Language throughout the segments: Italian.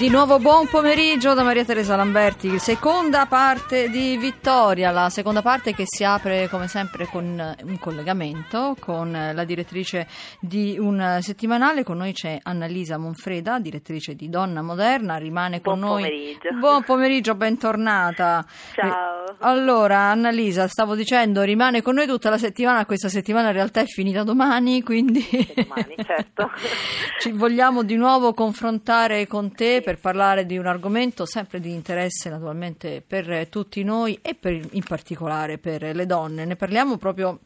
Di nuovo buon pomeriggio da Maria Teresa Lamberti, seconda parte di Vittoria, la seconda parte che si apre come sempre con un collegamento con la direttrice di un settimanale, con noi c'è Annalisa Monfreda, direttrice di Donna Moderna, rimane con buon noi. Pomeriggio. Buon pomeriggio, bentornata. Ciao. Eh, Allora, Annalisa, stavo dicendo, rimane con noi tutta la settimana, questa settimana in realtà è finita domani, quindi Domani, certo. ci vogliamo di nuovo confrontare con te per parlare di un argomento sempre di interesse naturalmente per tutti noi e per- in particolare per le donne. Ne parliamo proprio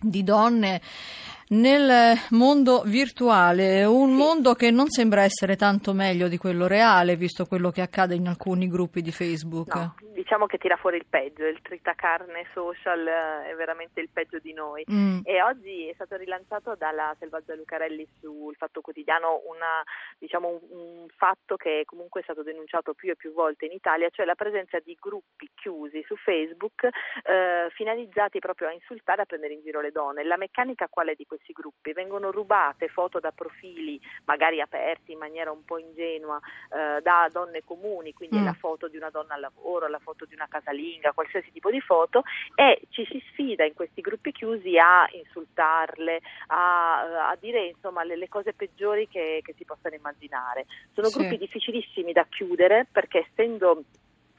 di donne nel mondo virtuale, un mondo che non sembra essere tanto meglio di quello reale, visto quello che accade in alcuni gruppi di Facebook. No, diciamo che tira fuori il peggio, il tritacarne social eh, è veramente il peggio di noi. Mm. E oggi è stato rilanciato dalla Selvaggia Lucarelli sul Fatto Quotidiano una, diciamo, un, un fatto che comunque è stato denunciato più e più volte in Italia, cioè la presenza di gruppi chiusi su Facebook eh, finalizzati proprio a insultare e a prendere in giro le donne. La meccanica qual è di questi gruppi? Vengono rubate foto da profili magari aperti in maniera un po' ingenua eh, da donne comuni, quindi Mm. la foto di una donna al lavoro, la foto di una casalinga, qualsiasi tipo di foto e ci si sfida in questi gruppi chiusi a insultarle, a, a dire insomma le, le cose peggiori che, che si possano immaginare. Sono Sì. gruppi difficilissimi da chiudere perché essendo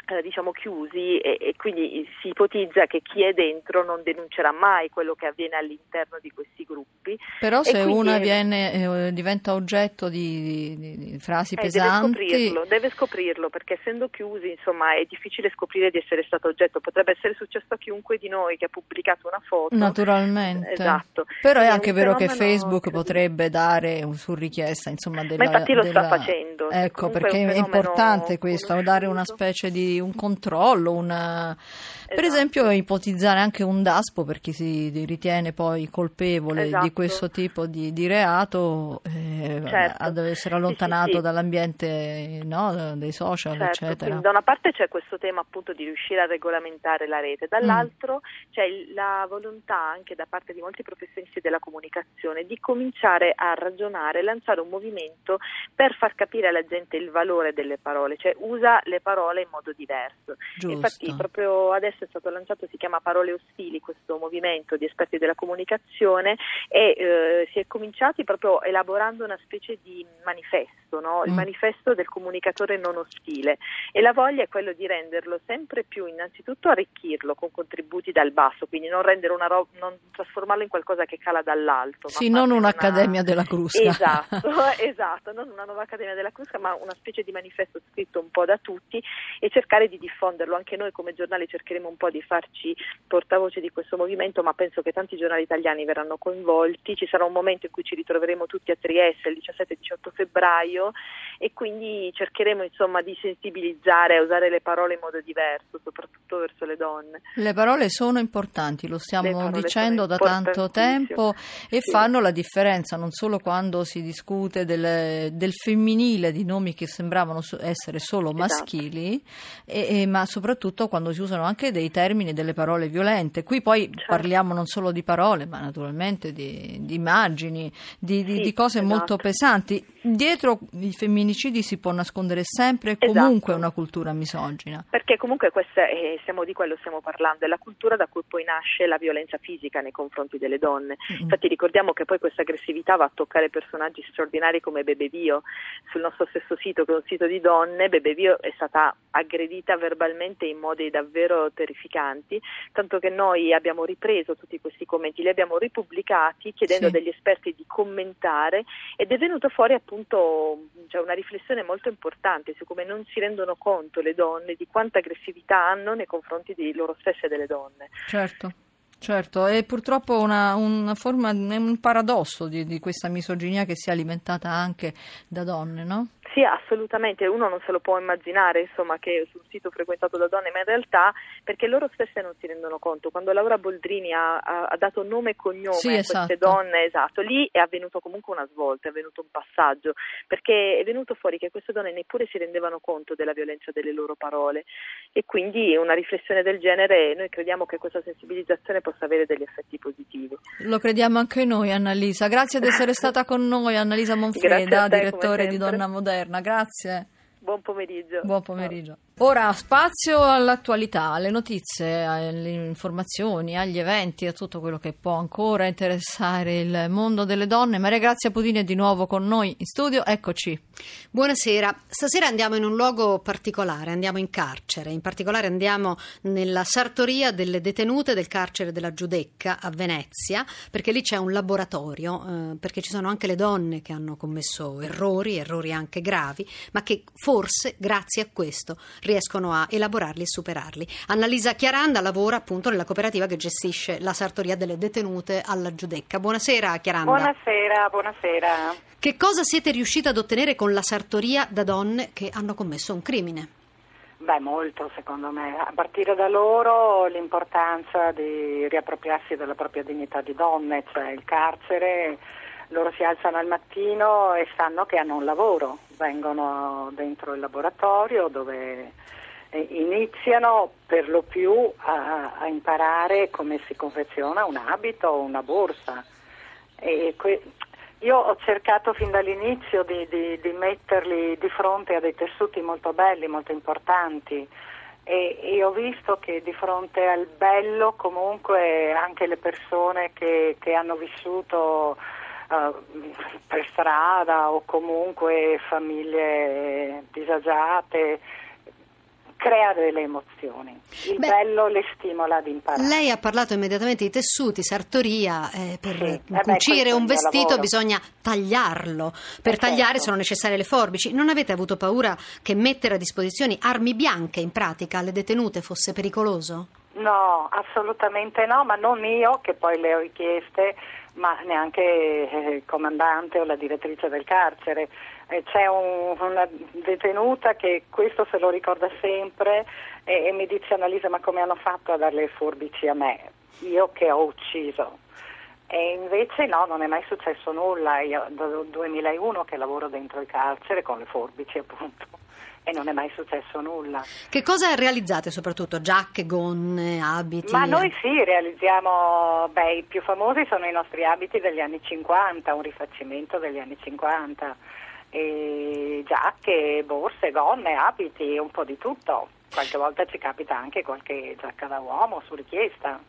eh, diciamo chiusi e, e quindi si ipotizza che chi è dentro non denuncerà mai quello che avviene all'interno di questi gruppi. Però E se è- viene, eh, diventa oggetto di, di- di frasi Eh, deve pesanti, scoprirlo, deve scoprirlo perché essendo chiusi insomma è difficile scoprire di essere stato oggetto, potrebbe essere successo a chiunque di noi che ha pubblicato una foto. naturalmente. Esatto. Però è anche vero che Facebook credibile. potrebbe dare su richiesta, insomma, della, Ma infatti lo sta della- facendo. Ecco, Comunque perché è è importante questo, dare una specie di un controllo, una... per Esatto. esempio ipotizzare anche un DASPO per chi si ritiene poi colpevole di Esatto. questo tipo di, di reato, eh, Certo. ad essere Sì, sì, allontanato sì. dall'ambiente no, dei social, Certo, eccetera. da una parte c'è questo tema appunto di riuscire a regolamentare la rete, dall'altro c'è il- la volontà anche da parte di molti professionisti della comunicazione di cominciare a ragionare, lanciare un movimento per far capire alla gente il valore delle parole, cioè usa le parole in modo diverso. Giusto. Infatti proprio adesso è stato lanciato, si chiama Parole Ostili, questo movimento di esperti della comunicazione e eh, si è cominciati proprio elaborando una specie di manifesto, no? il Mm. manifesto del comunicatore non ostile e la voglia è quello di renderlo sempre più, innanzitutto arricchirlo con contributi dal basso, quindi non, rendere una ro- non trasformarlo in qualcosa che cala dall'alto. Sì, non un'accademia della Crusca. Esatto, esatto, non una nuova Accademia della Crusca, ma una specie di manifesto scritto un po' da tutti e cercare di diffonderlo. Anche noi come giornali cercheremo un po' di farci portavoce di questo movimento, ma penso che tanti giornali italiani verranno coinvolti. Ci sarà un momento in cui ci ritroveremo tutti a Trieste il 17-18 febbraio e quindi cercheremo insomma di sensibilizzare a usare le parole in modo diverso, soprattutto verso le donne. Le parole sono importanti, lo stiamo dicendo da tanto tempo e Sì. fanno la differenza non solo quando si discute del, del femminile di nomi che sembravano essere solo Esatto. maschili, e- e- ma soprattutto quando si usano anche dei termini e delle parole violente. Qui poi Certo. parliamo non solo di parole, ma naturalmente di, di immagini, di, di- Sì, di cose esatto. molto pesanti. Dietro i femminicidi si può nascondere sempre e Esatto. comunque una cultura misogina. Perché comunque questa è, stiamo di quello stiamo parlando, è la cultura da cui poi nasce la violenza fisica nei confronti delle donne. Mm. Infatti ricordiamo che poi questa aggressività va a toccare personaggi straordinari come Bebe Vio. Sul nostro stesso sito, che è un sito di donne, Bebe Vio è stata aggredita verbalmente in modi davvero terrificanti, tanto che noi abbiamo ripreso tutti questi commenti, li abbiamo ripubblicati chiedendo Sì. degli esperti di commentare ed è venuto fuori appunto cioè, una riflessione molto importante su come non si rendono conto le donne di quanta aggressività hanno nei confronti di loro stesse e delle donne. Certo. Certo, è purtroppo una, una forma, un paradosso di, di questa misoginia che si è alimentata anche da donne, no? Sì, assolutamente, uno non se lo può immaginare, insomma, che sul sito frequentato da donne, ma in realtà perché loro stesse non si rendono conto. Quando Laura Boldrini ha, ha, ha dato nome e cognome sì, a esatto. queste donne, esatto, lì è avvenuto comunque una svolta, è avvenuto un passaggio, perché è venuto fuori che queste donne neppure si rendevano conto della violenza delle loro parole e quindi una riflessione del genere, noi crediamo che questa sensibilizzazione possa avere degli effetti positivi. Lo crediamo anche noi, Annalisa. Grazie di essere stata con noi, Annalisa Monfreda, te, direttore di Donna Moderna. Grazie. Buon pomeriggio. Buon pomeriggio. Ora spazio all'attualità, alle notizie, alle informazioni, agli eventi, a tutto quello che può ancora interessare il mondo delle donne. Maria Grazia Pudini è di nuovo con noi in studio, eccoci. Buonasera, stasera andiamo in un luogo particolare, andiamo in carcere, in particolare andiamo nella sartoria delle detenute del carcere della Giudecca a Venezia, perché lì c'è un laboratorio, eh, perché ci sono anche le donne che hanno commesso errori, errori anche gravi, ma che forse grazie a questo riescono a elaborarli e superarli. Annalisa Chiaranda lavora appunto nella cooperativa che gestisce la sartoria delle detenute alla Giudecca. Buonasera Chiaranda. Buonasera, buonasera. Che cosa siete riusciti ad ottenere con la sartoria da donne che hanno commesso un crimine? Beh, molto secondo me. A partire da loro l'importanza di riappropriarsi della propria dignità di donne, cioè il carcere, loro si alzano al mattino e sanno che hanno un lavoro, vengono dentro il laboratorio dove eh, iniziano per lo più a, a imparare come si confeziona un abito o una borsa. Que- io ho cercato fin dall'inizio di, di, di, metterli di fronte a dei tessuti molto belli, molto importanti e, e, ho visto che di fronte al bello comunque anche le persone che, che hanno vissuto uh, per strada o comunque famiglie disagiate crea delle emozioni. Il Beh, bello le stimola ad imparare. Lei ha parlato immediatamente di tessuti, sartoria, eh, per Sì, eh beh, cucire è un vestito bisogna tagliarlo. Per Eh, tagliare certo. sono necessarie le forbici. Non avete avuto paura che mettere a disposizione armi bianche in pratica alle detenute fosse pericoloso? No, assolutamente no, ma non io che poi le ho richieste, ma neanche eh, il comandante o la direttrice del carcere. Eh, c'è un- una detenuta che questo se lo ricorda sempre e, e mi dice Annalisa ma come hanno fatto a dare le forbici a me? Io che ho ucciso. E invece no, non è mai successo nulla. Io dal 2001 che lavoro dentro il carcere con le forbici appunto e non è mai successo nulla. Che cosa realizzate soprattutto? Giacche, gonne, abiti? Ma noi sì, realizziamo, beh, i più famosi sono i nostri abiti degli anni 50, un rifacimento degli anni 50, e giacche, borse, gonne, abiti, un po' di tutto. Qualche volta ci capita anche qualche giacca da uomo su richiesta.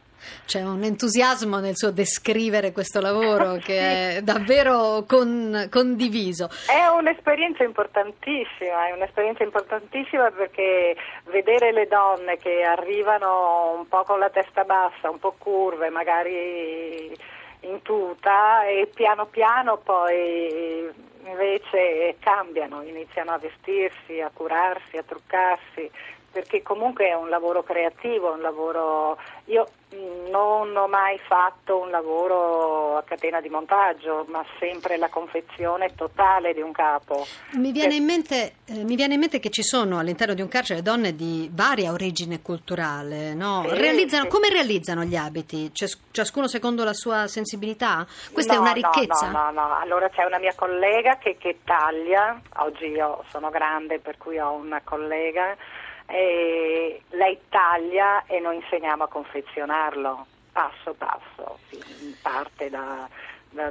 C'è un entusiasmo nel suo descrivere questo lavoro che è davvero con- condiviso. È un'esperienza importantissima, è un'esperienza importantissima perché vedere le donne che arrivano un po' con la testa bassa, un po' curve, magari in tuta e piano piano poi invece cambiano, iniziano a vestirsi, a curarsi, a truccarsi, perché comunque è un lavoro creativo, un lavoro... Io mh, non ho mai fatto un lavoro a catena di montaggio, ma sempre la confezione totale di un capo. Mi viene, Eh. in mente, eh, mi viene in mente che ci sono all'interno di un carcere donne di varia origine culturale, no? Sì, Realizzano- sì. come realizzano gli abiti? Cias- ciascuno secondo la sua sensibilità? Questa è No, una no, ricchezza? No, no, no, allora c'è una mia collega che, che taglia, oggi io sono grande per cui ho una collega, e lei taglia e noi insegniamo a confezionarlo passo passo, parte da, da-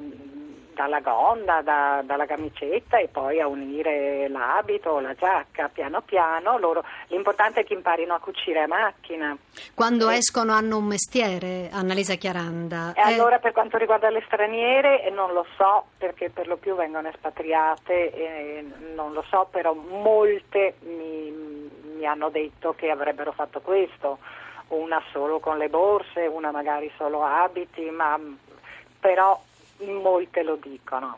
dalla gonna, da- dalla camicetta e poi a unire l'abito o la giacca, piano piano, loro, l'importante è che imparino a cucire a macchina. Quando Eh. escono hanno un mestiere, Annalisa Chiaranda. E Eh, allora per quanto riguarda le straniere eh, non lo so perché per lo più vengono espatriate, e non lo so, però molte mi, mi hanno detto che avrebbero fatto questo, una solo con le borse, una magari solo abiti, ma però molte lo dicono.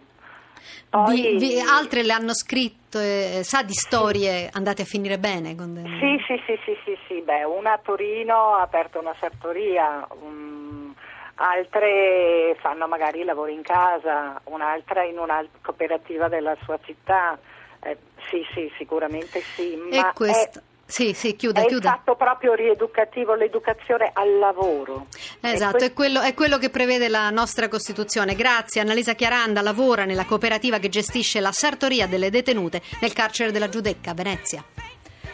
Poi- vi- vi- altre le hanno scritto, eh, sa di storie andate a finire bene? Con Sì, sì, sì, sì, sì, sì, beh, una a Torino ha aperto una sartoria, um, altre fanno magari lavori in casa, un'altra in una cooperativa della sua città, Eh, sì, sì, sicuramente sì, ma è, Sì, sì, chiuda, è il chiuda. fatto proprio rieducativo, l'educazione al lavoro. Esatto, E è quello, è quello che prevede la nostra Costituzione. Grazie. Annalisa Chiaranda lavora nella cooperativa che gestisce la sartoria delle detenute nel carcere della Giudecca, Venezia.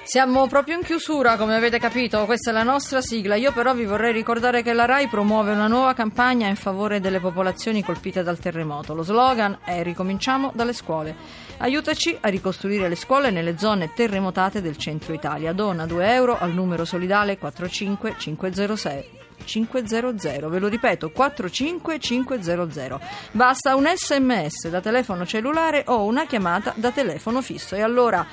Siamo proprio in chiusura, come avete capito, questa è la nostra sigla. Io però vi vorrei ricordare che la RAI promuove una nuova campagna in favore delle popolazioni colpite dal terremoto. Lo slogan è Ricominciamo dalle scuole. Aiutaci a ricostruire le scuole nelle zone terremotate del centro Italia. Dona 2 euro al numero solidale 45506. 500, ve lo ripeto 45500 basta un sms da telefono cellulare o una chiamata da telefono fisso. E allora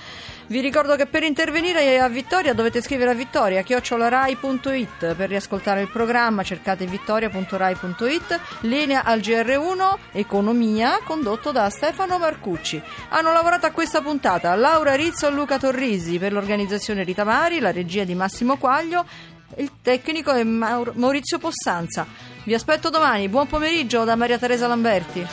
vi ricordo che per intervenire a Vittoria dovete scrivere a vittoria chiocciolarai.it per riascoltare il programma cercate vittoria.rai.it linea al GR1 Economia condotto da Stefano Marcucci. Hanno lavorato a questa puntata Laura Rizzo e Luca Torrisi per l'organizzazione Rita Mari la regia di Massimo Quaglio il tecnico è Maur- Maurizio Possanza. Vi aspetto domani. Buon pomeriggio da Maria Teresa Lamberti